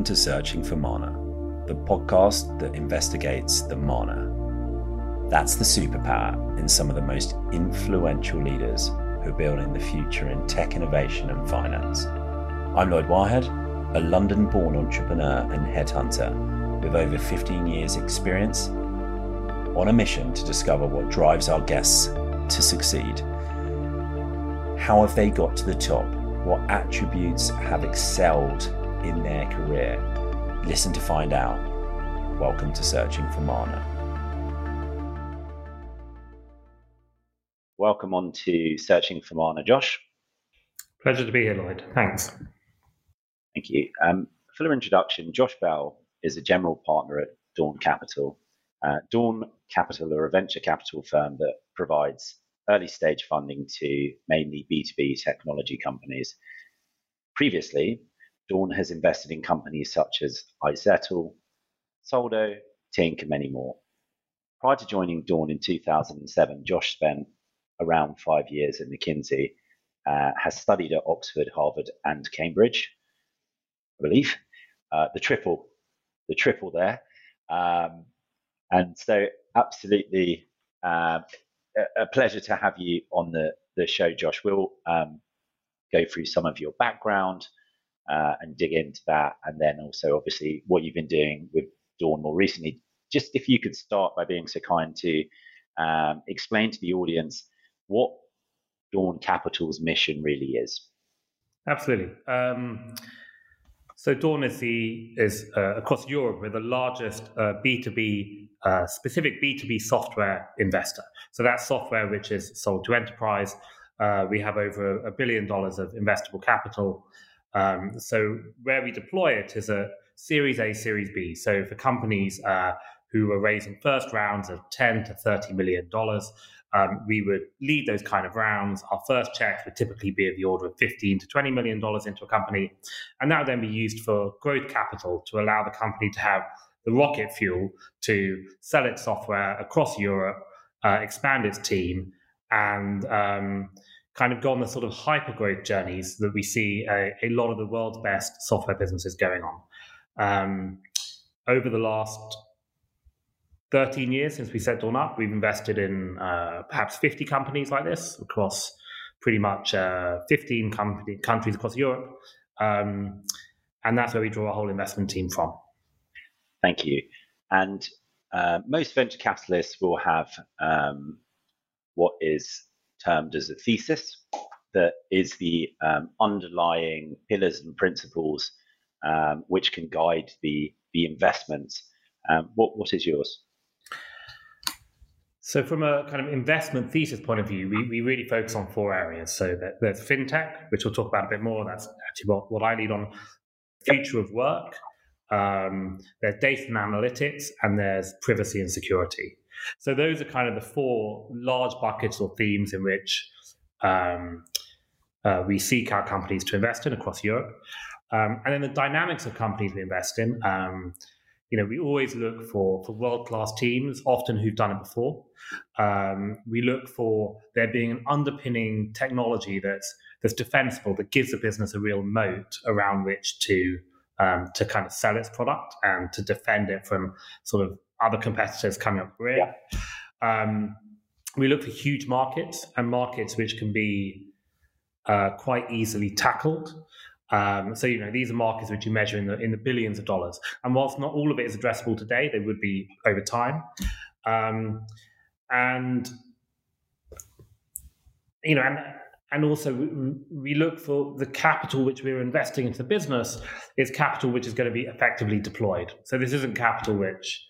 Welcome to Searching for Mana, the podcast that investigates the Mana. That's the superpower in some of the most influential leaders who are building the future in tech innovation and finance. I'm Lloyd Whitehead, a London born entrepreneur and headhunter with over 15 years' experience on a mission to discover what drives our guests to succeed. How have they got to the top? What attributes have excelled in their career? Listen to find out. Welcome to Searching for Mana. Welcome on to Searching for Mana, Josh. Pleasure to be here, Lloyd. Thanks. Thank you. Um, for introduction, Josh Bell is a general partner at Dawn Capital. Uh, Dawn Capital are a venture capital firm that provides early stage funding to mainly B2B technology companies. Previously, Dawn has invested in companies such as iZettle, Soldo, Tink, and many more. Prior to joining Dawn in 2007, Josh spent around five years at McKinsey, uh, has studied at Oxford, Harvard, and Cambridge, I believe. Uh, the triple, the triple there. Um, and so, absolutely a, a, pleasure to have you on the, the show, Josh. We'll um, go through some of your background uh, and dig into that. And then also, obviously, what you've been doing with Dawn more recently. Just if you could start by being so kind to um, explain to the audience what Dawn Capital's mission really is. Absolutely. Um, so Dawn is the is uh, across Europe we're the largest uh, B two B uh, specific B two B software investor. So that's software which is sold to enterprise. Uh, we have over a billion dollars of investable capital. Um, so where we deploy it is a Series A, Series B. So for companies uh, who are raising first rounds of ten to thirty million dollars, um, we would lead those kind of rounds. Our first checks would typically be of the order of 15 to 20 million dollars into a company, and that would then be used for growth capital to allow the company to have the rocket fuel to sell its software across Europe, uh, expand its team, and um, kind of go on the sort of hyper growth journeys that we see a, a, lot of the world's best software businesses going on. Um, over the last 13 years since we set Dawn up, we've invested in uh, perhaps 50 companies like this across pretty much uh, 15 company, countries across Europe. Um, and that's where we draw our whole investment team from. Thank you. And uh, most venture capitalists will have um, what is termed as a thesis that is the um, underlying pillars and principles um, which can guide the, the investments. Um, what, what is yours? So, from a kind of investment thesis point of view, we, we really focus on four areas. So, there's fintech, which we'll talk about a bit more. That's actually what, what I lead on. Future of work. Um, there's data and analytics, and there's privacy and security. So, those are kind of the four large buckets or themes in which um, uh, we seek our companies to invest in across Europe. Um, and then the dynamics of companies we invest in. Um, you know, we always look for for world class teams, often who've done it before. Um, we look for there being an underpinning technology that's that's defensible, that gives the business a real moat around which to um, to kind of sell its product and to defend it from sort of other competitors coming up rear. Yeah. Um, we look for huge markets and markets which can be uh, quite easily tackled. Um, so you know these are markets which you measure in the in the billions of dollars, and whilst not all of it is addressable today, they would be over time. Um, and you know, and and also we look for the capital which we're investing into the business is capital which is going to be effectively deployed. So this isn't capital which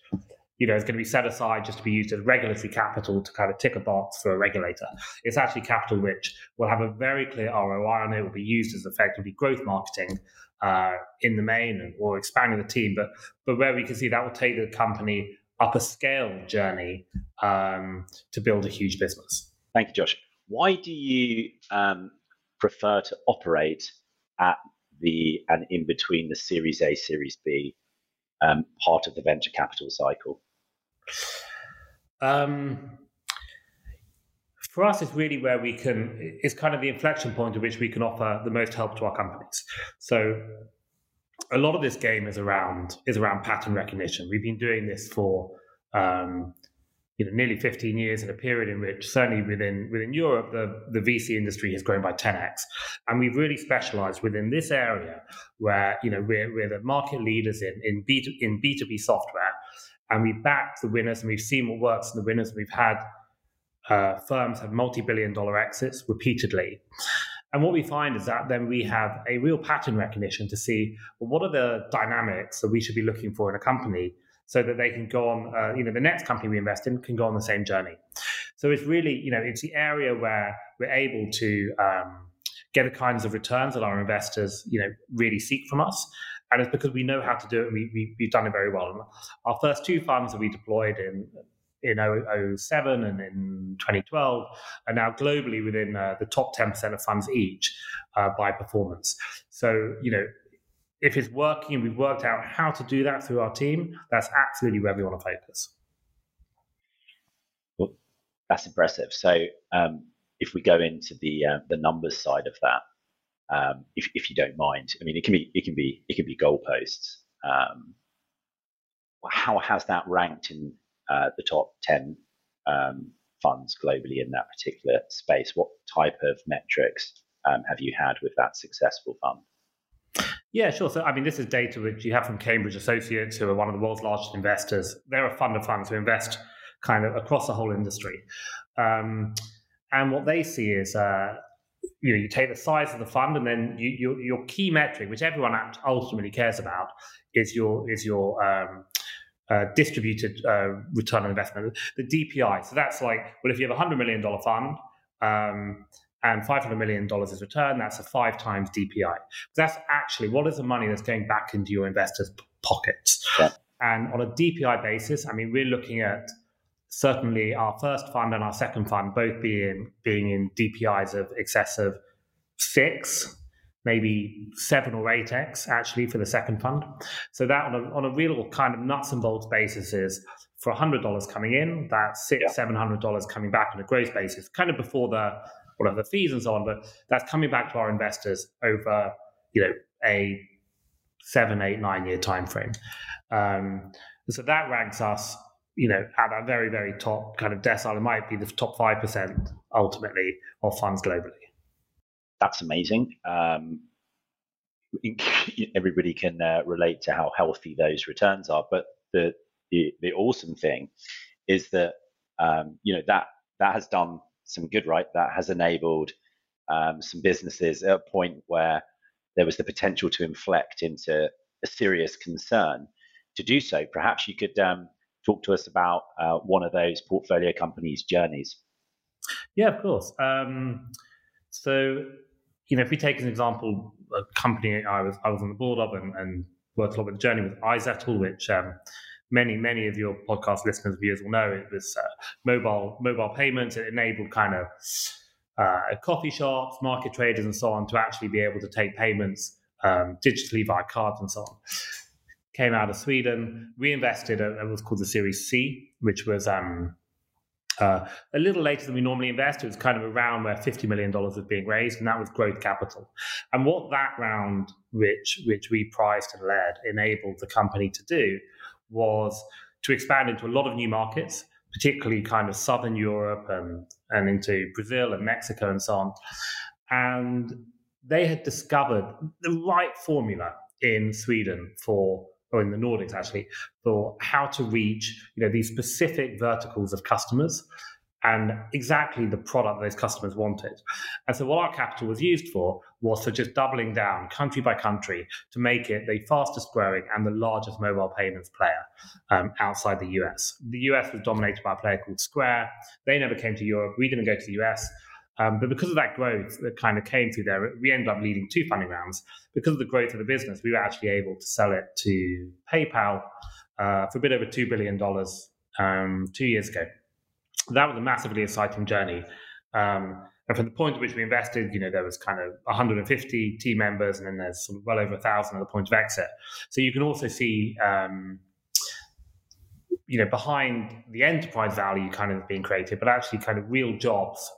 you know, is going to be set aside just to be used as regulatory capital to kind of tick a box for a regulator. It's actually capital which will have a very clear ROI on it, will be used as effectively growth marketing uh, in the main or expanding the team. But but where we can see that will take the company up a scale journey um, to build a huge business. Thank you, Josh. Why do you um, prefer to operate at the and in between the Series A, Series B um, part of the venture capital cycle? Um, for us, it's really where we can, it's kind of the inflection point at which we can offer the most help to our companies. So, a lot of this game is around is around pattern recognition. We've been doing this for um, you know nearly 15 years in a period in which certainly within within Europe the the VC industry has grown by 10x, and we've really specialised within this area where you know we're, we're the market leaders in in B in B2B software, and we back the winners and we've seen what works in the winners. We've had uh, firms have multi-billion dollar exits repeatedly. And what we find is that then we have a real pattern recognition to see well, what are the dynamics that we should be looking for in a company so that they can go on, uh, you know, the next company we invest in can go on the same journey. So it's really, you know, it's the area where we're able to um, get the kinds of returns that our investors, you know, really seek from us. And it's because we know how to do it. We, we, we've done it very well. And our first two funds that we deployed in in 07 and in 2012 are now globally within uh, the top 10% of funds each uh, by performance. So, you know, if it's working, and we've worked out how to do that through our team, that's absolutely where we want to focus. Well, that's impressive. So, um, if we go into the uh, the numbers side of that, um, if, if you don't mind, I mean, it can be it can be it can be goalposts. Um, how has that ranked in uh, the top 10 um, funds globally in that particular space. What type of metrics um, have you had with that successful fund? Yeah, sure. So, I mean, this is data which you have from Cambridge Associates, who are one of the world's largest investors. They're a fund of funds who invest kind of across the whole industry. Um, and what they see is, uh, you know, you take the size of the fund, and then you, your, your key metric, which everyone ultimately cares about, is your is your um, uh, distributed uh, return on investment, the DPI. So that's like, well, if you have a $100 million fund um, and $500 million is returned, that's a five times DPI. That's actually what is the money that's going back into your investors' pockets. Yeah. And on a DPI basis, I mean, we're looking at certainly our first fund and our second fund both being being in DPIs of excess of six maybe seven or eight X actually for the second fund. So that on a, on a real kind of nuts and bolts basis is for $100 coming in, that's six, yeah. $700 coming back on a gross basis, kind of before the, whatever the fees and so on, but that's coming back to our investors over, you know, a seven, eight, nine year time frame. Um, so that ranks us, you know, at that very, very top kind of decile. It might be the top 5% ultimately of funds globally that's amazing. Um, everybody can uh, relate to how healthy those returns are, but the the, the awesome thing is that um, you know that that has done some good, right? That has enabled um, some businesses at a point where there was the potential to inflect into a serious concern to do so. Perhaps you could um, talk to us about uh, one of those portfolio companies' journeys. Yeah, of course. Um, so you know, if we take as an example, a company I was I was on the board of and, and worked a lot with the journey with iZettle, which um, many many of your podcast listeners viewers will know. It was uh, mobile mobile payments. It enabled kind of uh, coffee shops, market traders, and so on to actually be able to take payments um, digitally via cards and so on. Came out of Sweden. reinvested at, at was called the Series C, which was um, uh, a little later than we normally invest. It was kind of around where $50 million was being raised, and that was growth capital. And what that round, which, which we priced and led, enabled the company to do was to expand into a lot of new markets, particularly kind of Southern Europe and, and into Brazil and Mexico and so on. And they had discovered the right formula in Sweden for or in the Nordics actually, for how to reach you know these specific verticals of customers and exactly the product those customers wanted. And so, what our capital was used for was for just doubling down country by country to make it the fastest growing and the largest mobile payments player um, outside the US. The US was dominated by a player called Square. They never came to Europe. We didn't go to the US. Um, but because of that growth that kind of came through there, we ended up leading two funding rounds. Because of the growth of the business, we were actually able to sell it to PayPal uh, for a bit over $2 billion um, two years ago. That was a massively exciting journey. Um, and from the point at which we invested, you know, there was kind of 150 team members, and then there's sort of well over a thousand at the point of exit. So you can also see, um, you know, behind the enterprise value kind of being created, but actually kind of real jobs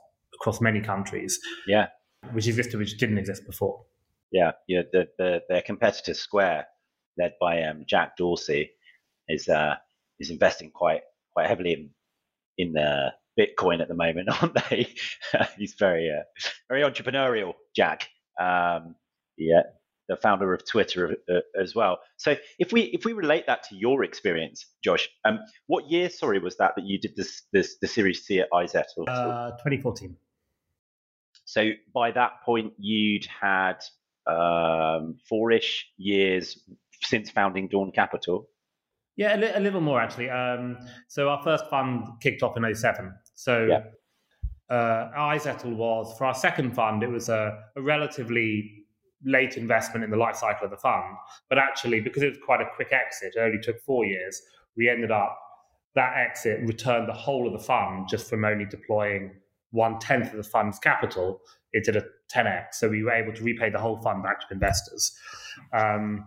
across many countries. Yeah, which existed, which didn't exist before. Yeah, yeah. The, the their competitor Square led by um, Jack Dorsey, is uh, is investing quite quite heavily in in the Bitcoin at the moment, aren't they? He's very uh, very entrepreneurial, Jack. Um, yeah, the founder of Twitter uh, as well. So if we if we relate that to your experience, Josh, um, what year, sorry, was that that you did this this the Series C at iZettle? Uh, 2014. So by that point, you'd had um, four-ish years since founding Dawn Capital. Yeah, a, li- a little more actually. Um, so our first fund kicked off in 07. So yeah. uh, iZettle was for our second fund. It was a, a relatively late investment in the life cycle of the fund, but actually because it was quite a quick exit, it only took four years. We ended up that exit returned the whole of the fund just from only deploying one tenth of the fund's capital. It did a 10x, so we were able to repay the whole fund back to investors. Um,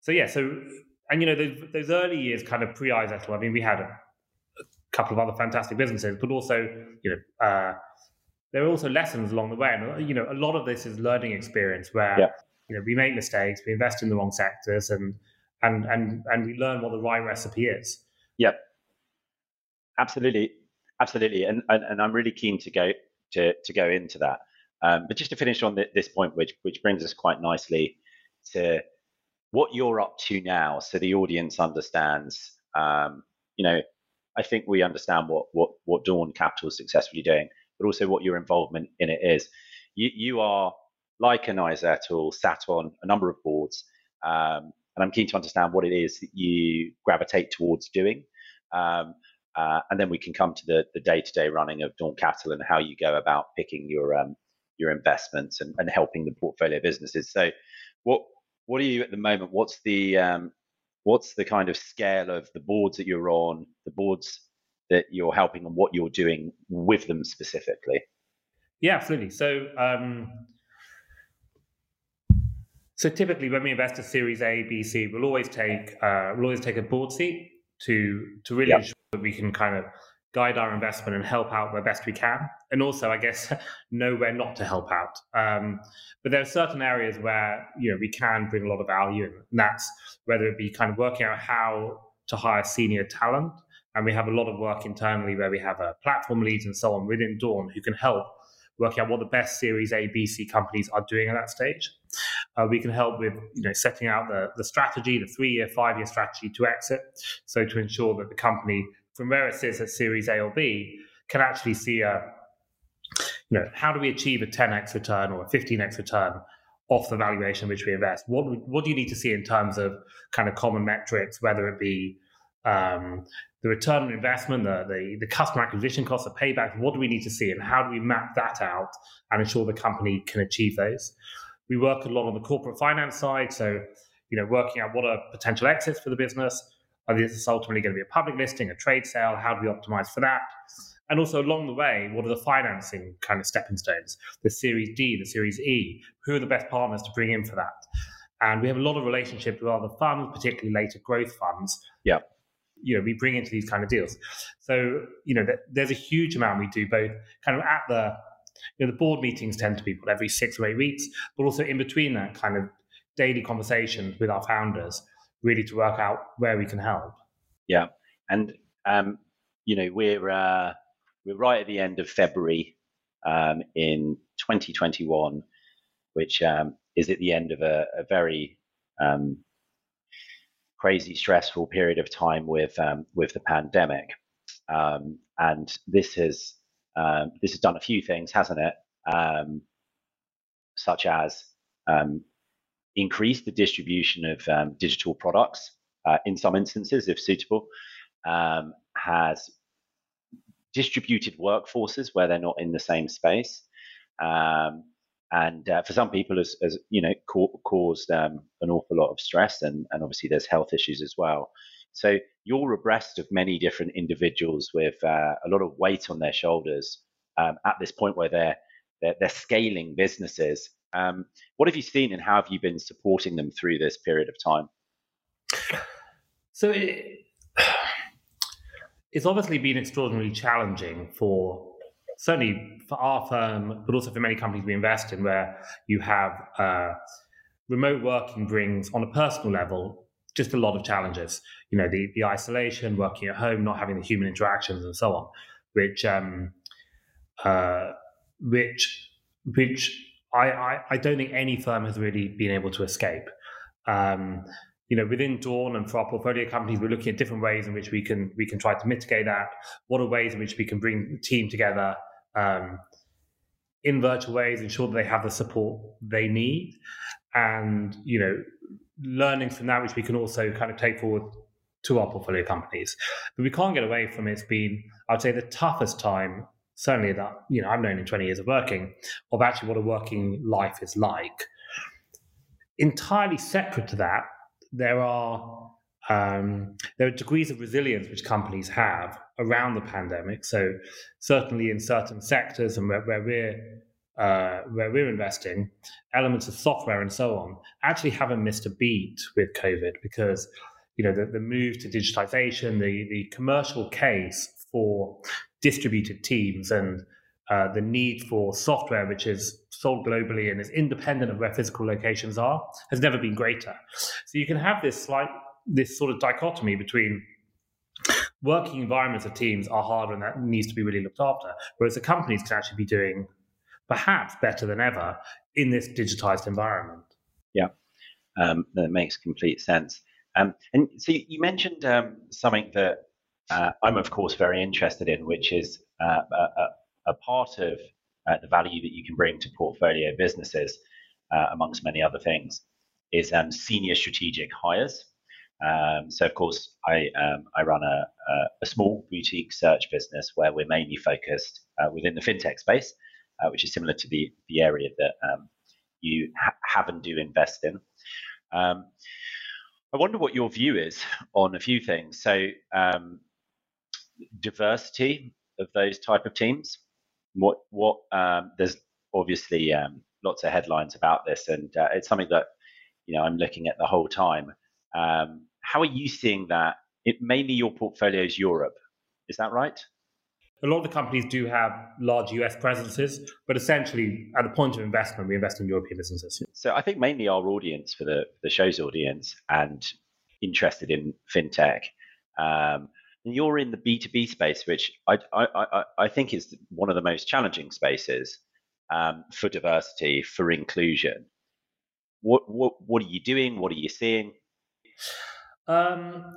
so yeah, so and you know those, those early years, kind of pre iZettle. I mean, we had a, a, couple of other fantastic businesses, but also you know uh, there are also lessons along the way, and you know a lot of this is learning experience where yeah. you know we make mistakes, we invest in the wrong sectors, and and and and we learn what the right recipe is. Yep, absolutely, absolutely, and and, and I'm really keen to go to to go into that. Um, but just to finish on the, this point, which which brings us quite nicely to what you're up to now, so the audience understands. Um, you know, I think we understand what what what Dawn Capital is successfully doing, but also what your involvement in it is. You you are like an iZettle, sat on a number of boards, um, and I'm keen to understand what it is that you gravitate towards doing. Um, uh, and then we can come to the, the day-to-day running of Dawn Capital and how you go about picking your um, your investments and, and helping the portfolio businesses. So, what what are you at the moment? What's the um, what's the kind of scale of the boards that you're on, the boards that you're helping, and what you're doing with them specifically? Yeah, absolutely. So, um, so typically when we invest a Series A, B, C, we'll always take uh, we'll always take a board seat to to really yep. ensure that we can kind of guide our investment and help out where best we can. And also, I guess, know where not to help out. Um, but there are certain areas where you know we can bring a lot of value, and that's whether it be kind of working out how to hire senior talent. And we have a lot of work internally where we have a platform leads and so on within Dawn who can help work out what the best Series A, B, C companies are doing at that stage. Uh, we can help with you know setting out the, the strategy, the three year, five year strategy to exit. So to ensure that the company from where it sits at Series A or B can actually see a, you know, how do we achieve a 10x return or a 15x return off the valuation which we invest? What what do you need to see in terms of kind of common metrics, whether it be um, the return on investment, the, the, the customer acquisition costs, the payback, what do we need to see and how do we map that out and ensure the company can achieve those? We work a lot on the corporate finance side, so you know, working out what are potential exits for the business, are this ultimately going to be a public listing, a trade sale? How do we optimize for that? And also along the way, what are the financing kind of stepping stones? The Series D, the Series E, who are the best partners to bring in for that? And we have a lot of relationships with other funds, particularly later growth funds. Yeah. You know, we bring into these kind of deals. So, you know, there's a huge amount we do both kind of at the, you know, the board meetings tend to be every six or eight weeks, but also in between that kind of daily conversations with our founders really to work out where we can help. Yeah, and um, you know we're uh, we're right at the end of February um, in 2021, which um, is at the end of a, a very um, crazy, stressful period of time with um, with the pandemic, um, and this has this has done a few things, hasn't it? such as um, increase the distribution of um, digital products uh, in some instances, if suitable, um, has distributed workforces where they're not in the same space. Um, and uh, for some people, as, as you know, ca- caused um, an awful lot of stress, and, and obviously there's health issues as well. So you're abreast of many different individuals with uh, a lot of weight on their shoulders um, at this point where they're, they're, they're scaling businesses um, what have you seen and how have you been supporting them through this period of time? So it, it's obviously been extraordinarily challenging for certainly for our firm, but also for many companies we invest in, where you have uh, remote working brings, on a personal level, just a lot of challenges. You know, the the isolation, working at home, not having the human interactions, and so on, which um, uh, which which I, I, I don't think any firm has really been able to escape. Um, you know, within Dawn and for our portfolio companies, we're looking at different ways in which we can we can try to mitigate that. What are ways in which we can bring the team together um, in virtual ways, ensure that they have the support they need, and you know, learning from that, which we can also kind of take forward to our portfolio companies. But we can't get away from it's been, I'd say, the toughest time, certainly that, you know, I've known in 20 years of working, of actually what a working life is like. Entirely separate to that, there are um, there are degrees of resilience which companies have around the pandemic. So certainly in certain sectors and where, where we're uh, where we're investing, elements of software and so on, actually haven't missed a beat with COVID because you know the, the move to digitization, the the commercial case for distributed teams and uh, the need for software which is sold globally and is independent of where physical locations are has never been greater. So you can have this slight this sort of dichotomy between working environments of teams are harder and that needs to be really looked after, whereas the companies can actually be doing perhaps better than ever in this digitized environment. Yeah, um, that makes complete sense. Um, and so you mentioned um, something that uh, I'm, of course, very interested in, which is uh, a, a, part of uh, the value that you can bring to portfolio businesses, uh, amongst many other things, is um, senior strategic hires. Um, so, of course, I um, I run a, a, small boutique search business where we're mainly focused uh, within the fintech space, uh, which is similar to the the area that um, you ha- have and do invest in. Um, I wonder what your view is on a few things. So, um, diversity of those type of teams. What what um, there's obviously um, lots of headlines about this, and uh, it's something that you know I'm looking at the whole time. Um, how are you seeing that? It mainly your portfolio is Europe, is that right? A lot of the companies do have large US presences, but essentially, at the point of investment, we invest in European businesses. So I think mainly our audience for the, the show's audience and interested in fintech. Um, and you're in the B2B space, which I, I, I, I think is one of the most challenging spaces um, for diversity, for inclusion. What, what, what are you doing? What are you seeing? Um,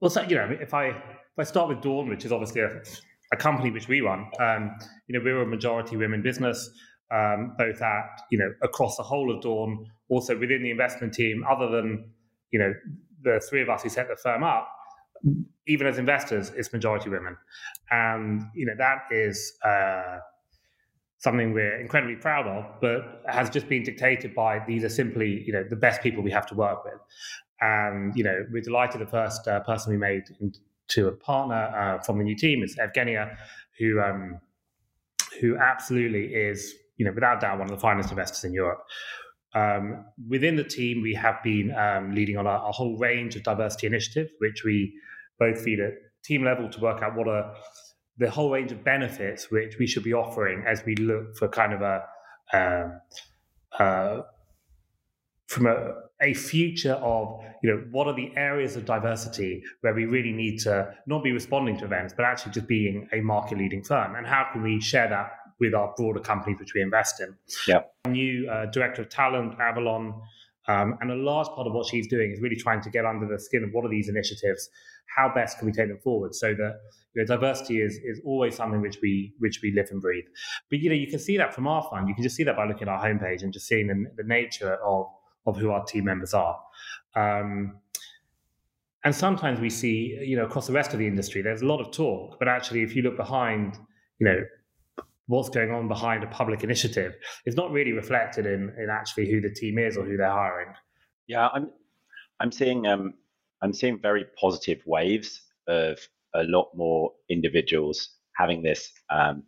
well, so, you know, if I if I start with Dawn, which is obviously a a company which we run, um, you know, we're a majority women business, um, both at you know across the whole of Dawn, also within the investment team. Other than you know the three of us who set the firm up, even as investors, it's majority women, and you know that is. Uh, something we're incredibly proud of, but has just been dictated by these are simply, you know, the best people we have to work with. And, you know, we're delighted the first uh, person we made in to a partner uh, from the new team. It's Evgenia, who um, who absolutely is, you know, without doubt, one of the finest investors in Europe. Um, within the team, we have been um, leading on a, a, whole range of diversity initiatives, which we both feed at team level to work out what are the whole range of benefits which we should be offering as we look for kind of a um, uh, from a a future of you know what are the areas of diversity where we really need to not be responding to events but actually just being a market leading firm? And how can we share that with our broader companies which we invest in? Yeah. New uh, director of talent avalon um, and a large part of what she's doing is really trying to get under the skin of what are these initiatives how best can we take them forward so that you know, diversity is is always something which we which we live and breathe. But you know you can see that from our fund. You can just see that by looking at our homepage and just seeing the, the nature of of who our team members are. Um, and sometimes we see, you know, across the rest of the industry, there's a lot of talk, but actually, if you look behind, you know, what's going on behind a public initiative, it's not really reflected in in actually who the team is or who they're hiring. Yeah, I'm I'm seeing um I'm seeing very positive waves of a lot more individuals having this um,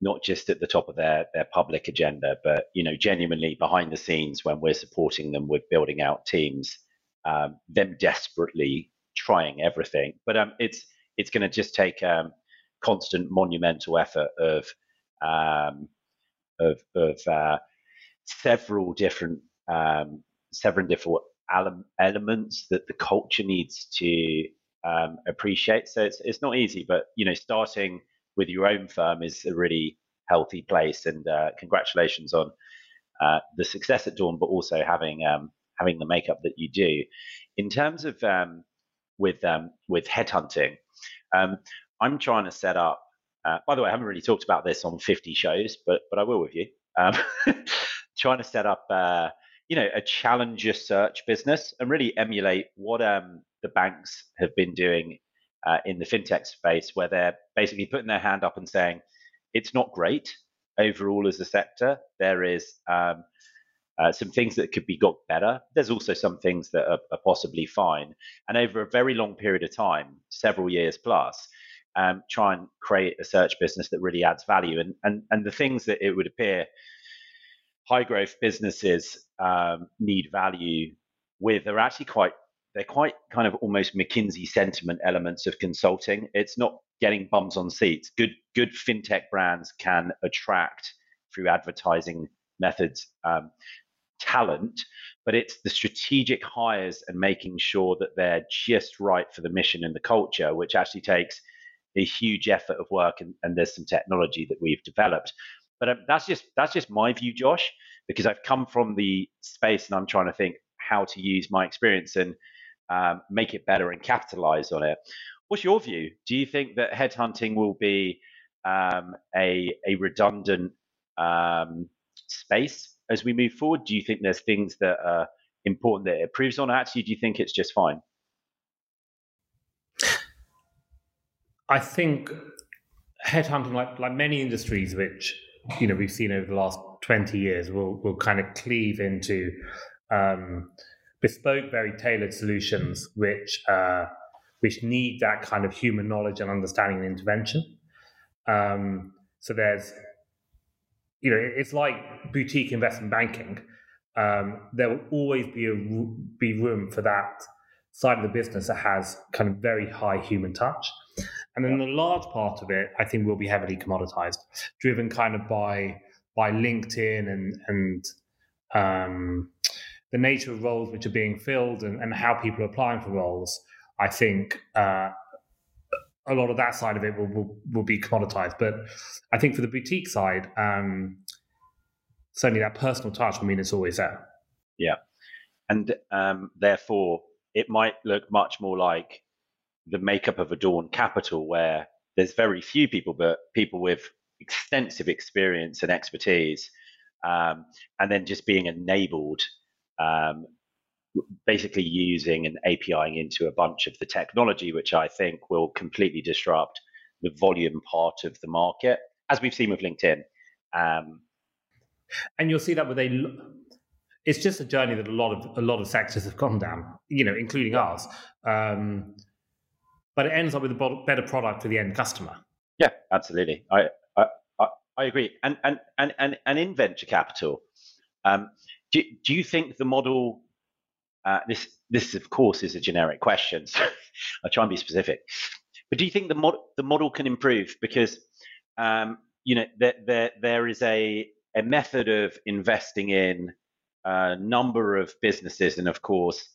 not just at the top of their their public agenda, but you know, genuinely behind the scenes when we're supporting them with building out teams, um, them desperately trying everything. But um, it's it's going to just take um, constant monumental effort of um, of of uh, several different um, several different elements that the culture needs to um, appreciate. So it's it's not easy, but you know, starting with your own firm is a really healthy place. And uh, congratulations on uh, the success at Dawn, but also having um, having the makeup that you do. In terms of um, with um, with headhunting, um, I'm trying to set up. Uh, by the way, I haven't really talked about this on 50 shows, but but I will with you. Um, trying to set up, uh, you know, a challenger search business and really emulate what um, the banks have been doing uh, in the fintech space, where they're basically putting their hand up and saying, "It's not great overall as a sector. There is." Um, uh, some things that could be got better. There's also some things that are, are, possibly fine. And over a very long period of time, several years plus, um, try and create a search business that really adds value. And and and the things that it would appear high growth businesses um, need value with are actually quite they're quite kind of almost McKinsey sentiment elements of consulting. It's not getting bums on seats. Good good fintech brands can attract through advertising methods um, talent, but it's the strategic hires and making sure that they're just right for the mission and the culture, which actually takes a huge effort of work. And, and there's some technology that we've developed. But um, that's just that's just my view, Josh, because I've come from the space and I'm trying to think how to use my experience and um, make it better and capitalize on it. What's your view? Do you think that headhunting will be um, a a redundant um, space as we move forward? Do you think there's things that are important that it improves on? Actually, do you think it's just fine? I think headhunting, like like many industries, which you know we've seen over the last twenty years, will will kind of cleave into um, bespoke, very tailored solutions, which uh, which need that kind of human knowledge and understanding and intervention. Um, so there's you know, it's like boutique investment banking. Um, there will always be a be room for that side of the business that has kind of very high human touch. And then the large part of it, I think, will be heavily commoditized, driven kind of by by LinkedIn and and um, the nature of roles which are being filled and, and how people are applying for roles. I think uh, a lot of that side of it will, will, will be commoditized. But I think for the boutique side, um, certainly that personal touch, I mean, it's always there. Yeah. And um, therefore, it might look much more like the makeup of a Dawn Capital, where there's very few people, but people with extensive experience and expertise, um, and then just being enabled um, basically using and APIing into a bunch of the technology, which I think will completely disrupt the volume part of the market, as we've seen with LinkedIn. Um, and you'll see that with a. It's just a journey that a lot of a lot of sectors have gone down, you know, including ours. Um, but it ends up with a better product for the end customer. Yeah, absolutely. I I, I agree. And and and and and in venture capital, um, do do you think the model uh, this, this of course, is a generic question, so I'll try and be specific. But do you think the, mod- the model can improve? Because um, you know there, there, there is a, a method of investing in a number of businesses, and of course,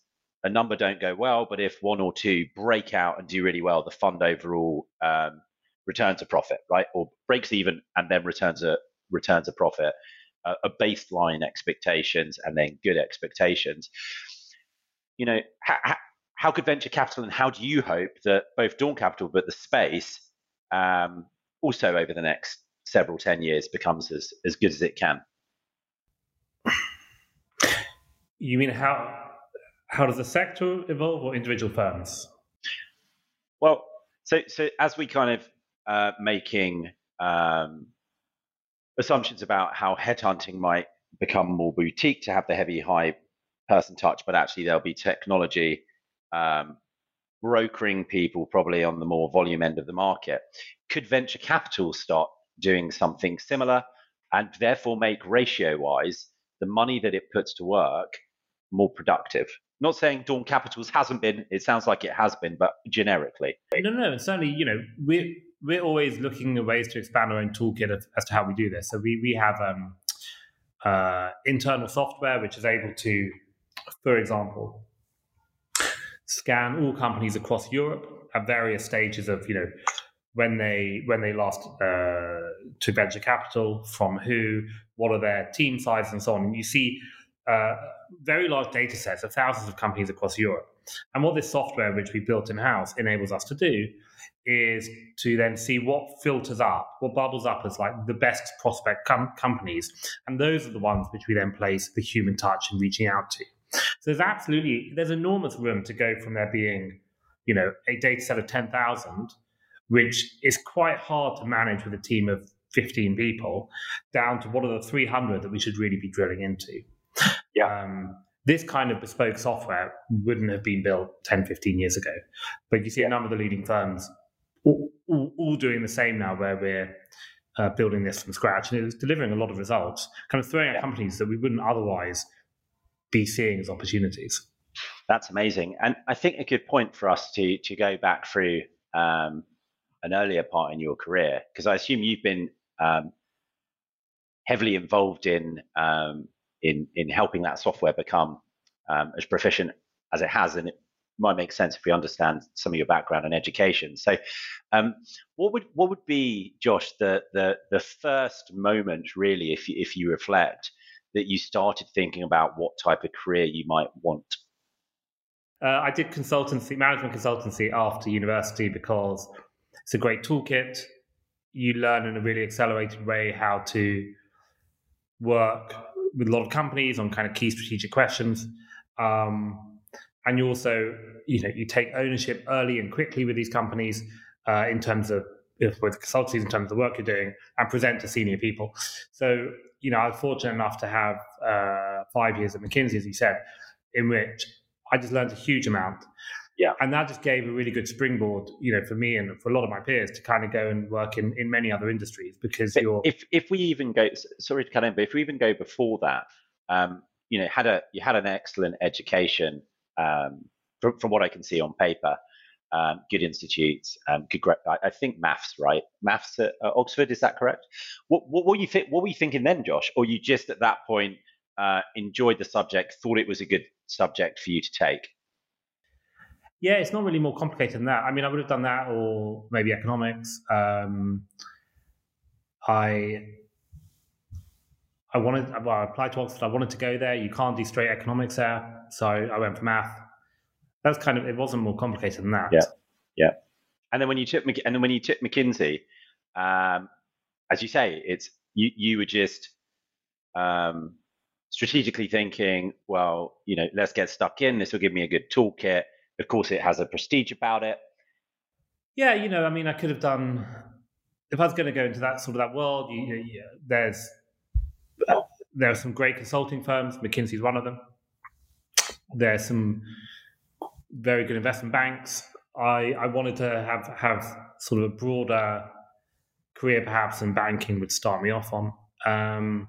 a number don't go well. But if one or two break out and do really well, the fund overall um, returns a profit, right, or breaks even and then returns a returns a profit. A baseline expectations and then good expectations you know, how, how could venture capital and how do you hope that both Dawn Capital but the space um, also over the next several 10 years becomes as, as good as it can? You mean how how does the sector evolve or individual firms? Well, so so as we kind of uh, making um, assumptions about how headhunting might become more boutique to have the heavy high person touch, but actually there'll be technology um, brokering people probably on the more volume end of the market. Could venture capital start doing something similar and therefore make ratio wise the money that it puts to work more productive? Not saying Dawn Capitals hasn't been, it sounds like it has been, but generically. No, no, and certainly, you know, we're, we're always looking at ways to expand our own toolkit as to how we do this. So we, we have um, uh, internal software which is able to, for example, scan all companies across Europe at various stages of you know when they when they last uh, took venture capital, from who, what are their team sizes, and so on. And you see uh, very large data sets of thousands of companies across Europe. And what this software, which we built in house, enables us to do is to then see what filters up, what bubbles up as like the best prospect com- companies. And those are the ones which we then place the human touch in reaching out to. So there's absolutely, there's enormous room to go from there being, you know, a data set of 10,000, which is quite hard to manage with a team of 15 people, down to what are the 300 that we should really be drilling into. Yeah. Um, this kind of bespoke software wouldn't have been built 10, 15 years ago. But you see a number of the leading firms all, all, all doing the same now, where we're uh, building this from scratch. And it's delivering a lot of results, kind of throwing out yeah. companies that we wouldn't otherwise be seeing as opportunities. That's amazing. And I think a good point for us to, to go back through um, an earlier part in your career, because I assume you've been um, heavily involved in um, in in helping that software become um, as proficient as it has, and it might make sense if we understand some of your background and education. So, um, what would what would be, Josh, the the the first moment really, if you, if you reflect, that you started thinking about what type of career you might want? Uh, I did consultancy, management consultancy after university because it's a great toolkit. You learn in a really accelerated way how to work with a lot of companies on kind of key strategic questions. Um, and you also, you know, you take ownership early and quickly with these companies uh, in terms of with consultancies in terms of the work you're doing and present to senior people. So, you know, I was fortunate enough to have uh, five years at McKinsey, as you said, in which I just learned a huge amount. Yeah. And that just gave a really good springboard, you know, for me and for a lot of my peers to kind of go and work in, in many other industries because but you're. If if we even go, sorry to cut in, but if we even go before that, um, you know, had a you had an excellent education um, from from what I can see on paper. Um, good institutes, um, good. I, I think maths, right? Maths at Oxford, is that correct? What, what were you think? What were you thinking then, Josh? Or you just at that point uh, enjoyed the subject, thought it was a good subject for you to take? Yeah, it's not really more complicated than that. I mean, I would have done that or maybe economics. Um, I I wanted, well, I applied to Oxford. I wanted to go there. You can't do straight economics there, so I went for math. That's kind of. It wasn't more complicated than that. Yeah, yeah. And then when you took, and then when you took McKinsey, um, as you say, it's you. You were just um, strategically thinking, well, you know, let's get stuck in. This will give me a good toolkit. Of course, it has a prestige about it. Yeah, you know, I mean, I could have done if I was going to go into that sort of that world. You, you, there's there are some great consulting firms. McKinsey's one of them. There's some very good investment banks. I, I wanted to have have sort of a broader career, perhaps in banking, would start me off on. Um,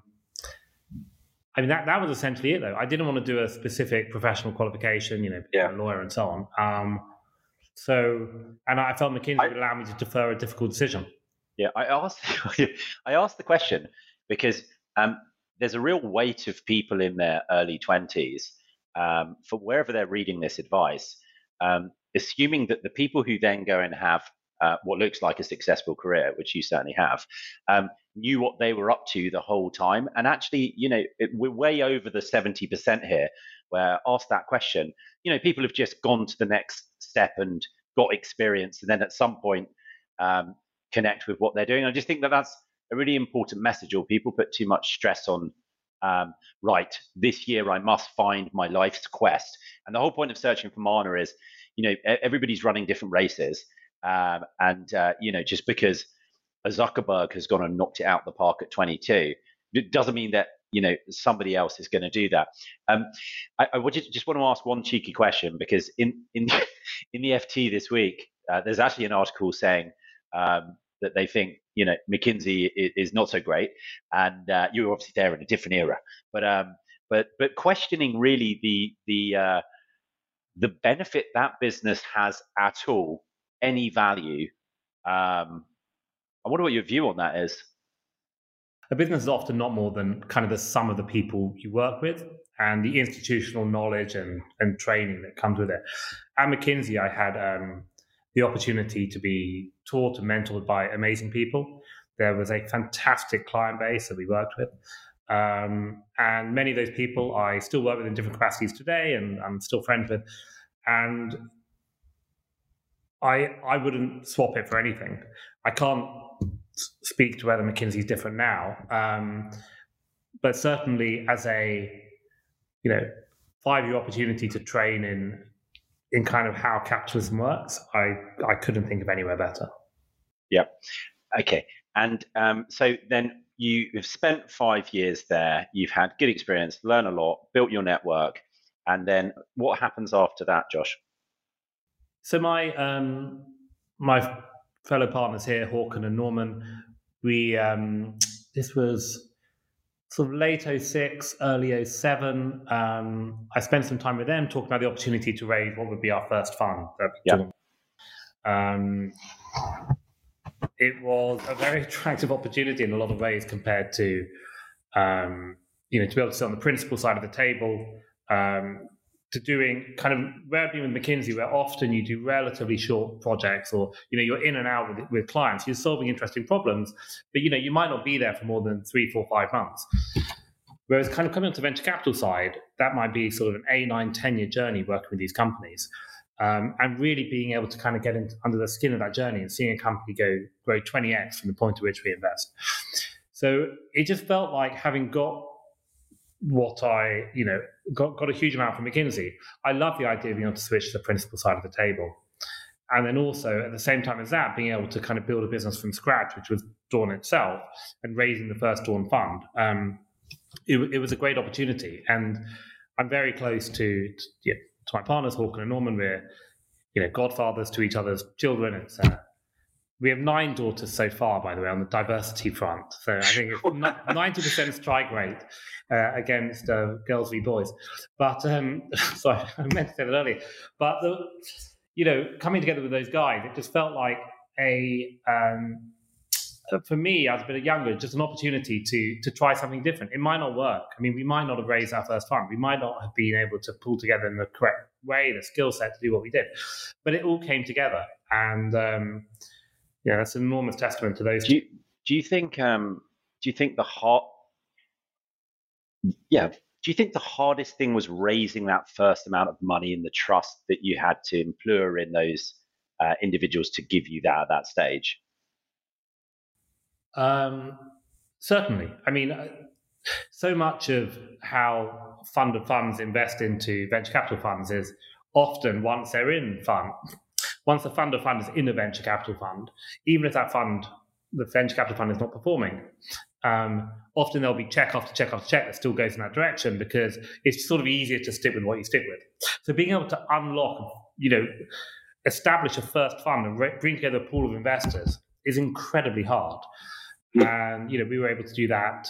I mean, that, that was essentially it, though. I didn't want to do a specific professional qualification, you know, yeah. a lawyer and so on. Um, so, and I felt McKinsey I, would allow me to defer a difficult decision. Yeah, I asked, I asked the question because um, there's a real weight of people in their early 20s um, for wherever they're reading this advice, um, assuming that the people who then go and have uh, what looks like a successful career, which you certainly have, um, knew what they were up to the whole time. And actually, you know, it, we're way over the 70% here where asked that question, you know, people have just gone to the next step and got experience and then at some point um, connect with what they're doing. I just think that that's a really important message or people put too much stress on um, right, this year I must find my life's quest. And the whole point of searching for Mana is, you know, everybody's running different races. Um, and, uh, you know, just because a Zuckerberg has gone and knocked it out of the park at 22, it doesn't mean that you know somebody else is going to do that. Um, I, I would just want to ask one cheeky question because in in in the FT this week, uh, there's actually an article saying um, that they think you know McKinsey is, not so great, and uh, you're obviously there in a different era, but um, but but questioning really the the uh, the benefit that business has at all, any value. Um, I wonder what your view on that is. a business is often not more than kind of the sum of the people you work with and the institutional knowledge and, and training that comes with it. At McKinsey, I had um, the opportunity to be taught and mentored by amazing people. There was a fantastic client base that we worked with. Um, and many of those people I still work with in different capacities today and I'm still friends with. And I I wouldn't swap it for anything. I can't speak to whether McKinsey is different now, um, but certainly as a you know five year opportunity to train in in kind of how capitalism works, I I couldn't think of anywhere better. Yep. Okay. And um, so then you've spent five years there. You've had good experience, learn a lot, built your network, and then what happens after that, Josh? So my um, my fellow partners here, Håkon and Norman, we um, this was sort of late 06, early 07. Um, I spent some time with them talking about the opportunity to raise what would be our first fund. Yeah. Um, it was a very attractive opportunity in a lot of ways compared to, um, you know, to be able to sit on the principal side of the table, um, to doing kind of where being with McKinsey, where often you do relatively short projects, or you know you're in and out with with clients, you're solving interesting problems, but you know you might not be there for more than three, four, five months. Whereas kind of coming onto the venture capital side, that might be sort of an A nine, 10 year journey working with these companies. Um, and really being able to kind of get into, under the skin of that journey and seeing a company go grow 20x from the point at which we invest. So it just felt like having got what I, you know, got, got a huge amount from McKinsey. I love the idea of being able to switch to the principal side of the table. And then also at the same time as that, being able to kind of build a business from scratch, which was Dawn itself, and raising the first Dawn fund. Um, it, it, was a great opportunity. And I'm very close to, to, yeah, to my partners, Håkon and Norman. We're, you know, godfathers to each other's children. It's uh, we have nine daughters so far, by the way, on the diversity front. So I think it's ninety percent strike rate uh, against uh, girls v boys. But um, sorry, I meant to say that earlier. But the, you know, coming together with those guys, it just felt like a um, for me, as a bit of younger, just an opportunity to to try something different. It might not work. I mean, we might not have raised our first fund. We might not have been able to pull together in the correct way the skill set to do what we did. But it all came together, and um, yeah, that's an enormous testament to those. Do you, do you think? Um, do you think the hard? Yeah. Do you think the hardest thing was raising that first amount of money and the trust that you had to employ in those uh, individuals to give you that at that stage? Um, certainly. I mean, uh, so much of how fund of funds invest into venture capital funds is often once they're in fund, once the fund of fund is in a venture capital fund, even if that fund, the venture capital fund is not performing, um, often there'll be check after check after check that still goes in that direction because it's sort of easier to stick with what you stick with. So being able to unlock, you know, establish a first fund and re- bring together a pool of investors is incredibly hard. And you know, we were able to do that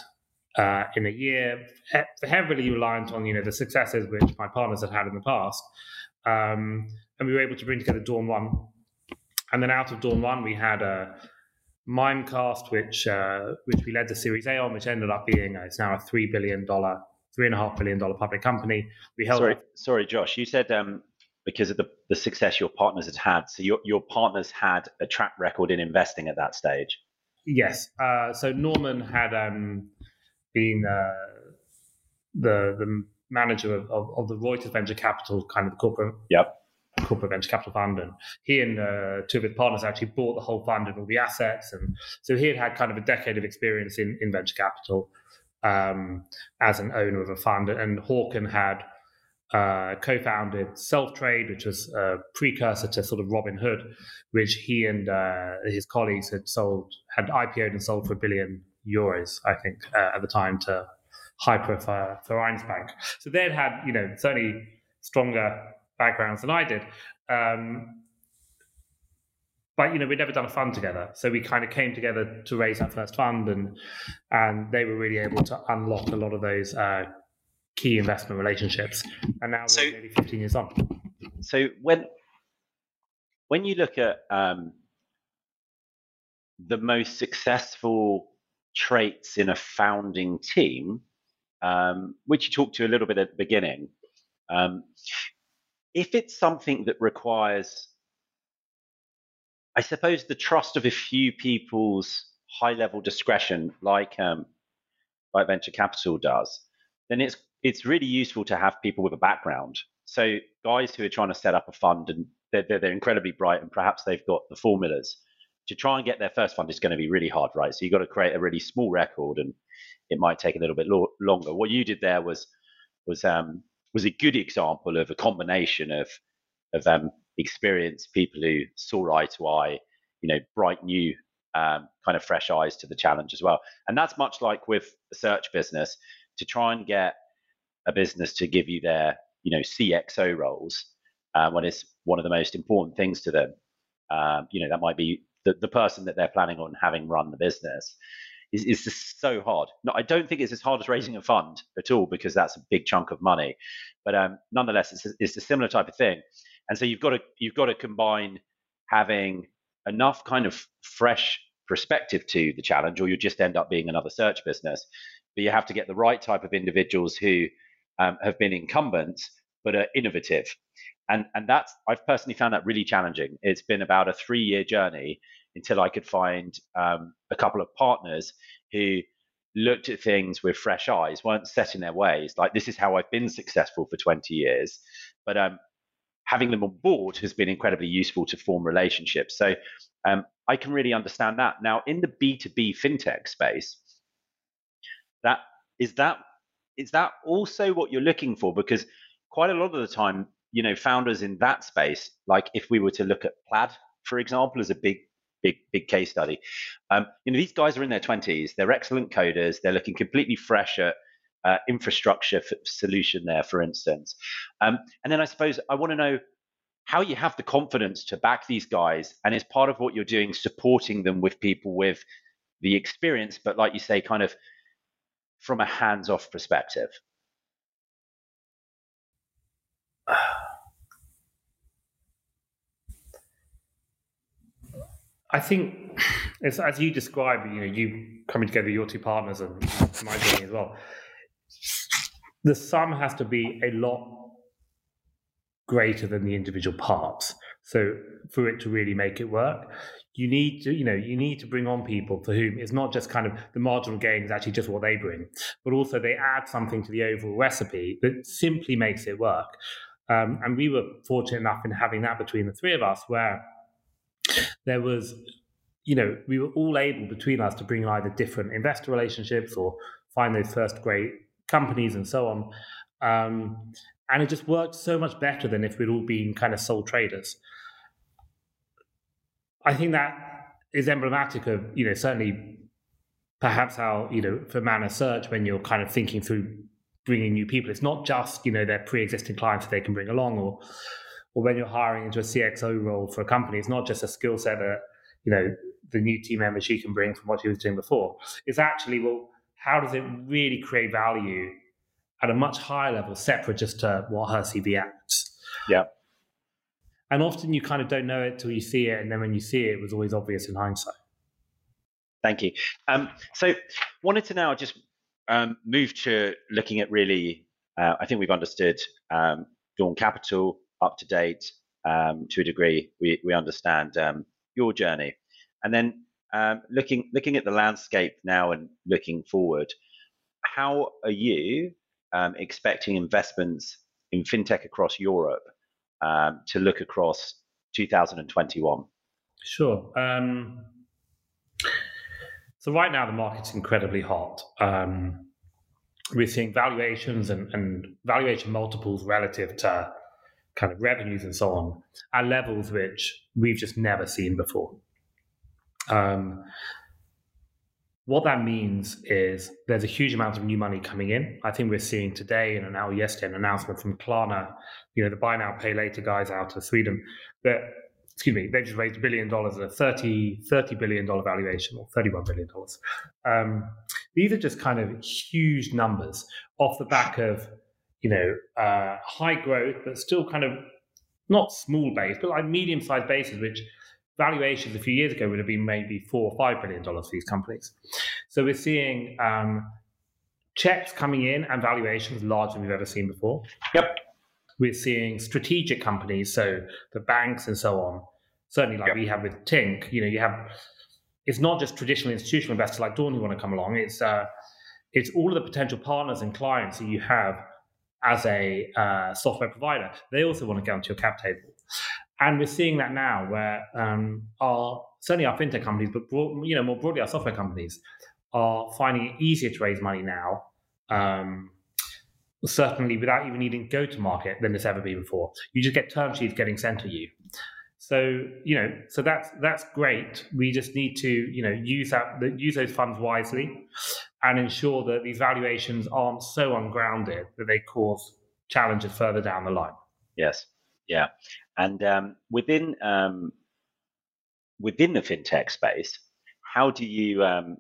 uh, in a year, heavily reliant on you know the successes which my partners had had in the past. Um, and we were able to bring together Dawn One. And then out of Dawn One, we had a Mimecast, which uh, which we led the Series A on, which ended up being uh, it's now a three billion dollar, three and a half billion dollar public company. We held. Sorry, sorry, Josh. You said um, because of the, the success your partners had had, so your your partners had a track record in investing at that stage. Yes. Uh, so Norman had um, been uh, the the manager of, of, of, the Reuters Venture Capital, kind of the corporate yep corporate venture capital fund, and he and uh, two of his partners actually bought the whole fund and all the assets, and so he had had kind of a decade of experience in, in venture capital um, as an owner of a fund, and Håkon had uh, co-founded Selftrade, which was a precursor to sort of Robinhood, which he and uh, his colleagues had sold, had IPO'd and sold for a billion euros, I think, uh, at the time to HypoVereinsbank. So they'd had, you know, certainly stronger backgrounds than I did. Um, but you know, we'd never done a fund together, so we kind of came together to raise that first fund, and and they were really able to unlock a lot of those uh, key investment relationships. And now so, we're nearly 15 years on. So when when you look at um, the most successful traits in a founding team, um, which you talked to a little bit at the beginning. Um, if it's something that requires, I suppose, the trust of a few people's high level discretion, like um, like venture capital does, then it's it's really useful to have people with a background. So guys who are trying to set up a fund and they're, they're, they're incredibly bright and perhaps they've got the formulas to try and get their first fund is going to be really hard, right? So you've got to create a really small record and it might take a little bit lo- longer. What you did there was was um, was a good example of a combination of of um, experienced people who saw eye to eye, you know, bright new um, kind of fresh eyes to the challenge as well. And that's much like with the search business to try and get a business to give you their, you know, CXO roles uh, when it's one of the most important things to them. Um, you know, that might be the, the person that they're planning on having run the business. Is, is just so hard. No, I don't think it's as hard as raising a fund at all because that's a big chunk of money. But um, nonetheless, it's a, it's a similar type of thing. And so you've got to you've got to combine having enough kind of fresh perspective to the challenge, or you just end up being another search business. But you have to get the right type of individuals who um, have been incumbents but are innovative. And and that's I've personally found that really challenging. It's been about a three year journey until I could find um, a couple of partners who looked at things with fresh eyes, weren't set in their ways. Like this is how I've been successful for 20 years, but um, having them on board has been incredibly useful to form relationships. So um, I can really understand that. Now, in the B2B fintech space, that is that is that also what you're looking for? Because quite a lot of the time, you know, founders in that space, like if we were to look at Plaid, for example, as a big, big, big case study, um, you know, these guys are in their 20s. They're excellent coders. They're looking completely fresh at uh, infrastructure solution there, for instance. Um, and then I suppose I want to know how you have the confidence to back these guys, and as part of what you're doing, supporting them with people with the experience, but like you say, kind of from a hands-off perspective. I think, as, as you describe, you know, you coming together, your two partners, and my journey as well. The sum has to be a lot greater than the individual parts. So for it to really make it work, you need to, you know, you need to bring on people for whom it's not just kind of the marginal gain is actually just what they bring, but also they add something to the overall recipe that simply makes it work. Um, and we were fortunate enough in having that between the three of us, where there was, you know, we were all able between us to bring either different investor relationships or find those first great companies and so on. Um, and it just worked so much better than if we'd all been kind of sole traders. I think that is emblematic of, you know, certainly perhaps how, you know, for Mana Search, when you're kind of thinking through bringing new people, it's not just, you know, their pre-existing clients that they can bring along or or when you're hiring into a CXO role for a company, it's not just a skill set that you know the new team member she can bring from what she was doing before. It's actually well, how does it really create value at a much higher level, separate just to what her CV acts? Yeah. And often you kind of don't know it till you see it, and then when you see it, it was always obvious in hindsight. Thank you. Um, so, wanted to now just um, move to looking at really. Uh, I think we've understood um, Dawn Capital, up to date um, to a degree. We we understand um, your journey, and then um, looking looking at the landscape now and looking forward. How are you um, expecting investments in fintech across Europe um, to look across 2021? Sure. Um, so right now the market's incredibly hot. we're seeing valuations and, and valuation multiples relative to kind of revenues and so on at levels which we've just never seen before. Um, what that means is there's a huge amount of new money coming in. I think we're seeing today and now yesterday an announcement from Klarna, you know, the buy now, pay later guys out of Sweden that, excuse me, they've just raised a billion dollars at a 30, $30 billion valuation or $31 billion. Um, these are just kind of huge numbers off the back of you know, uh, high growth, but still kind of not small base, but like medium sized bases, which valuations a few years ago would have been maybe four or five billion dollars for these companies. So we're seeing um, checks coming in and valuations larger than we've ever seen before. Yep. We're seeing strategic companies, so the banks and so on. Certainly, like yep. we have with Tink, you know, you have it's not just traditional institutional investors like Dawn who want to come along. It's uh, it's all of the potential partners and clients that you have as a uh, software provider. They also want to get onto your cap table. And we're seeing that now, where um, our certainly our fintech companies, but broad, you know more broadly our software companies, are finding it easier to raise money now. Um, certainly, without even needing to go to market than it's ever been before. You just get term sheets getting sent to you. So you know, so that's that's great. We just need to you know use that use those funds wisely, and ensure that these valuations aren't so ungrounded that they cause challenges further down the line. Yes. Yeah. And um, within um, within the fintech space, how do you um,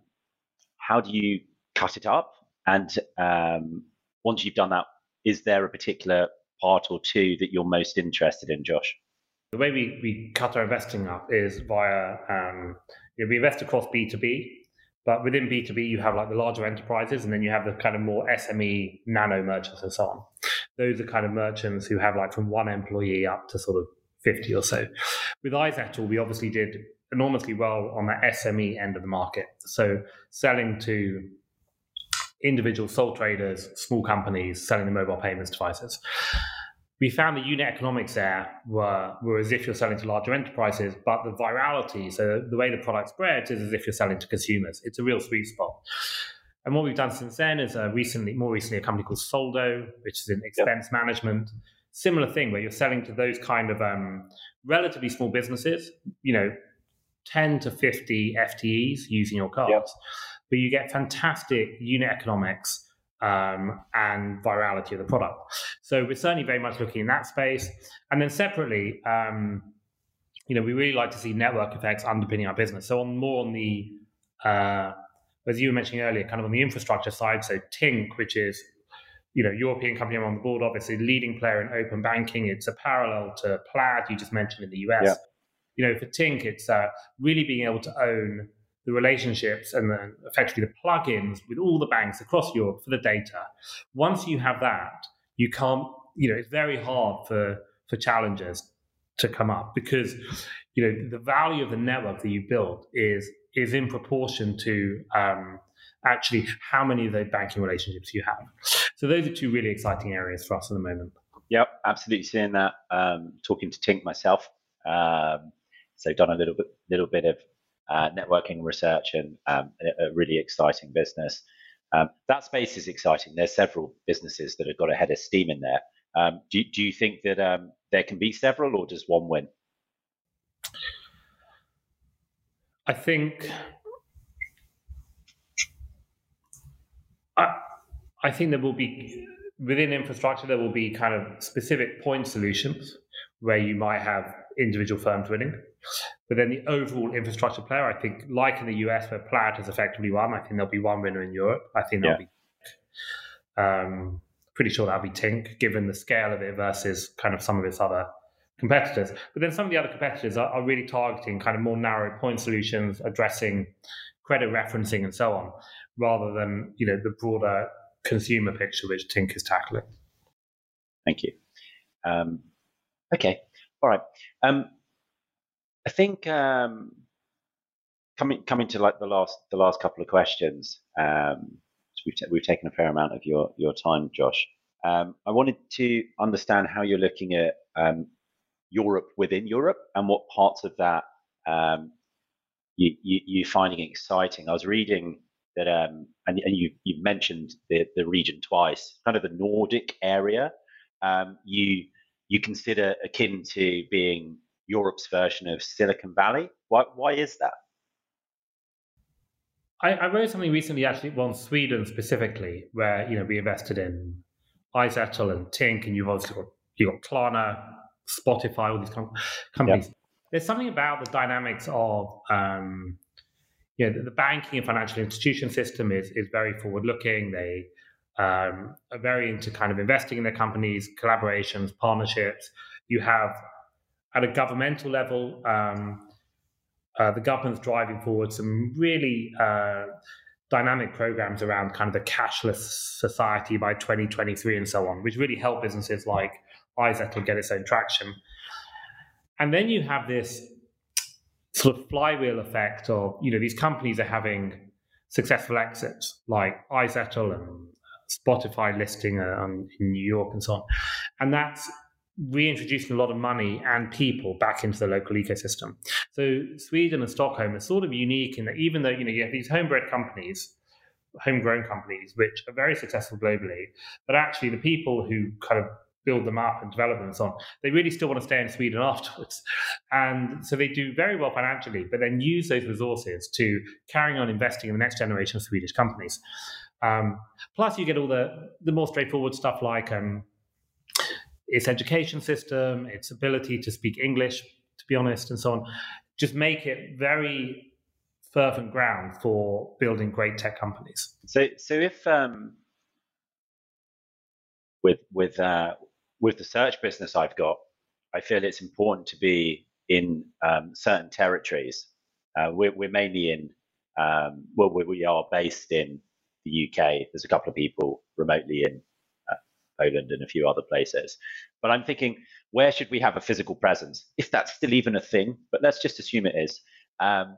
how do you cut it up? And um, once you've done that, is there a particular part or two that you're most interested in, Josh? The way we, we cut our investing up is via um, you know, we invest across B two B, but within B two B you have like the larger enterprises, and then you have the kind of more SME nano merchants and so on those are kind of merchants who have like from one employee up to sort of 50 or so. With iZettle, we obviously did enormously well on the SME end of the market. So selling to individual sole traders, small companies, selling the mobile payments devices. We found the unit economics there were, were as if you're selling to larger enterprises, but the virality, so the way the product spreads is as if you're selling to consumers. It's a real sweet spot. And what we've done since then is uh, recently, more recently, a company called Soldo, which is in expense yep. management. Similar thing where you're selling to those kind of um, relatively small businesses, you know, 10 to 50 FTEs using your cards, yep. but you get fantastic unit economics um, and virality of the product. So we're certainly very much looking in that space. And then separately, um, you know, we really like to see network effects underpinning our business. So on more on the uh, as you were mentioning earlier, kind of on the infrastructure side, so Tink, which is you know European company I'm on the board, obviously leading player in open banking. It's a parallel to Plaid you just mentioned in the US. Yeah. You know, for Tink, it's uh, really being able to own the relationships and then effectively the plugins with all the banks across Europe for the data. Once you have that, you can't. You know, it's very hard for for challengers to come up because you know the value of the network that you built is is in proportion to um, actually how many of those banking relationships you have. So those are two really exciting areas for us at the moment. Yep, absolutely seeing that. Um, talking to Tink myself, um, so done a little bit, little bit of uh, networking research and um, a, a, really exciting business. Um, that space is exciting. There's several businesses that have got a head of steam in there. Um, do, do you think that um, there can be several, or does one win? I think I, I think there will be within infrastructure there will be kind of specific point solutions where you might have individual firms winning. But then the overall infrastructure player, I think, like in the US where Plaid has effectively won, I think there'll be one winner in Europe. I think there'll yeah. be um, pretty sure that'll be Tink, given the scale of it versus kind of some of its other competitors. But then some of the other competitors are, are really targeting kind of more narrow point solutions, addressing credit referencing and so on, rather than you know the broader consumer picture which Tink is tackling. Thank you. Um, okay, all right. Um, I think um, coming coming to like the last the last couple of questions. Um, we've t- we've taken a fair amount of your your time, Josh. Um, I wanted to understand how you're looking at um, Europe within Europe and what parts of that um, you, you, you're finding exciting. I was reading that, um, and, and you, you mentioned the, the region twice, kind of the Nordic area. Um, you you consider akin to being Europe's version of Silicon Valley. Why why is that? I, I wrote something recently, actually, on Sweden specifically, where you know we invested in iZettle and Tink, and you've obviously got you got Klarna, Spotify, all these com- companies. Yep. There's something about the dynamics of um, you know, the, the, banking and financial institution system is is very forward looking. They um, are very into kind of investing in their companies, collaborations, partnerships. You have at a governmental level, um, uh, the government's driving forward some really uh, dynamic programs around kind of the cashless society by 2023 and so on, which really help businesses like iZettle get its own traction. And then you have this sort of flywheel effect of, you know, these companies are having successful exits like iZettle and Spotify listing uh, in New York and so on. And that's reintroducing a lot of money and people back into the local ecosystem. So Sweden and Stockholm are sort of unique in that even though you know you have these homebred companies, homegrown companies, which are very successful globally, but actually the people who kind of build them up and develop them and so on, they really still want to stay in Sweden afterwards. And so they do very well financially, but then use those resources to carrying on investing in the next generation of Swedish companies. Um, plus, you get all the the more straightforward stuff like um, its education system, its ability to speak English, to be honest, and so on. Just make it very fervent ground for building great tech companies. So, so if um, with with uh, with the search business I've got, I feel it's important to be in um, certain territories. Uh, we're, we're, mainly in um, well, we are based in the UK. There's a couple of people remotely in Poland and a few other places. But I'm thinking, where should we have a physical presence? If that's still even a thing, but let's just assume it is. Um,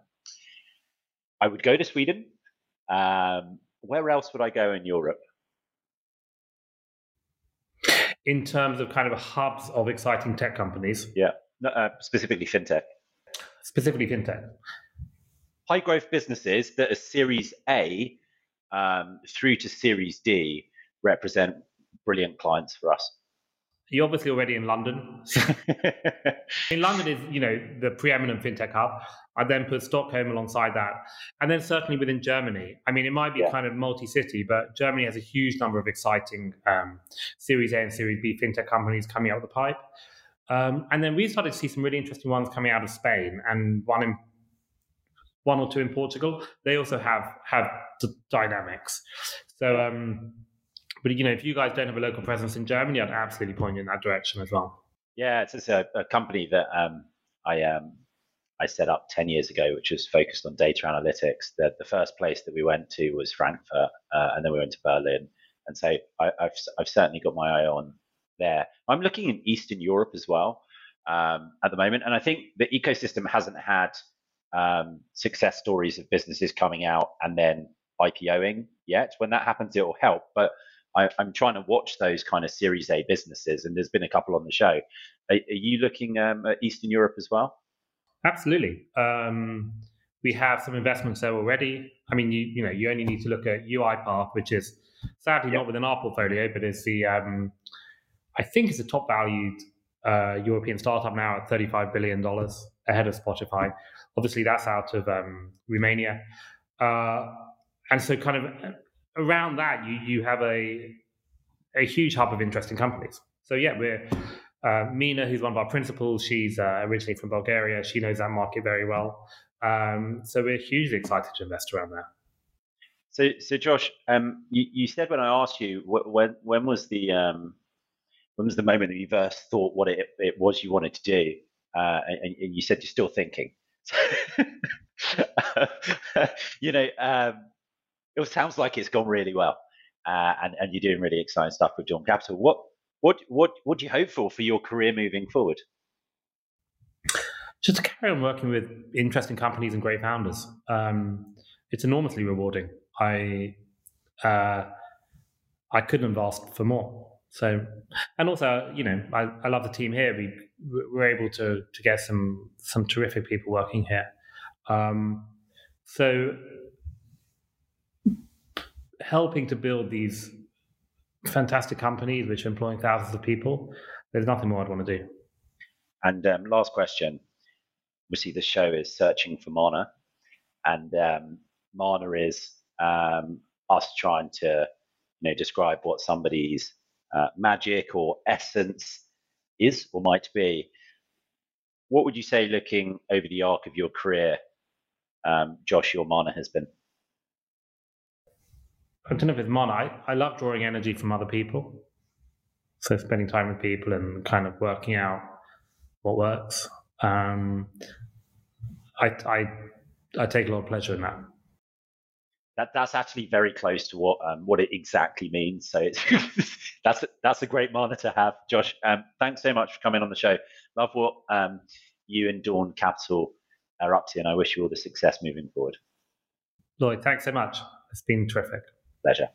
I would go to Sweden. Um, where else would I go in Europe? In terms of kind of hubs of exciting tech companies? Yeah, no, uh, specifically fintech. Specifically fintech. High growth businesses that are Series A um, through to Series D represent brilliant clients for us. You're obviously already in London. in London is, you know, the preeminent fintech hub. I then put Stockholm alongside that, and then certainly within Germany. I mean, it might be yeah. kind of multi-city, but Germany has a huge number of exciting um, Series A and Series B fintech companies coming out of the pipe. Um, and then we started to see some really interesting ones coming out of Spain, and one in one or two in Portugal. They also have have dynamics. So, um, but you know, if you guys don't have a local presence in Germany, I'd absolutely point you in that direction as well. Yeah, it's, a, a, company that um, I um, I set up ten years ago, which was focused on data analytics. The, the first place that we went to was Frankfurt, uh, and then we went to Berlin. And so I, have I've certainly got my eye on there. I'm looking in Eastern Europe as well um, at the moment, and I think the ecosystem hasn't had um, success stories of businesses coming out and then IPOing yet. When that happens, it will help. But I, am trying to watch those kind of Series A businesses, and there's been a couple on the show. Are, are you looking um, at Eastern Europe as well? Absolutely. Um, we have some investments there already. I mean, you you know, you only need to look at UiPath, which is sadly yep. not within our portfolio, but is the um, I think it's a top valued uh, European startup now at $35 billion ahead of Spotify. Obviously, that's out of um, Romania. Uh, and so, kind of around that, you, you have a, a huge hub of interesting companies. So, yeah, we're uh, Mina, who's one of our principals, she's uh, originally from Bulgaria. She knows that market very well. Um, so, we're hugely excited to invest around that. So, so Josh, um, you, you, said when I asked you when when was the um, when was the moment that you first thought what it, it was you wanted to do, uh, and, and, you said you're still thinking. you know, um, it sounds like it's gone really well, uh, and and you're doing really exciting stuff with Dawn Capital. What what what what do you hope for for your career moving forward? Just to carry on working with interesting companies and great founders. Um, it's enormously rewarding. I uh, I couldn't have asked for more. So, and also, you know, I, I love the team here. We we're able to to get some some terrific people working here. Um, so, helping to build these fantastic companies which are employing thousands of people, there's nothing more I'd want to do. And um, last question. Obviously, the show is searching for Mana, and um, Mana is um, us trying to, you know, describe what somebody's uh, magic or essence is or might be. What would you say, looking over the arc of your career, um, Josh, your mana has been? I don't know if it's mana. I, I love drawing energy from other people. So spending time with people and kind of working out what works. Um, I, I, I take a lot of pleasure in that. That, that's actually very close to what um, what it exactly means. So it's that's that's a great mana to have, Josh. Um, thanks so much for coming on the show. Love what um, you and Dawn Capital are up to, and I wish you all the success moving forward. Lloyd, thanks so much. It's been terrific. Pleasure.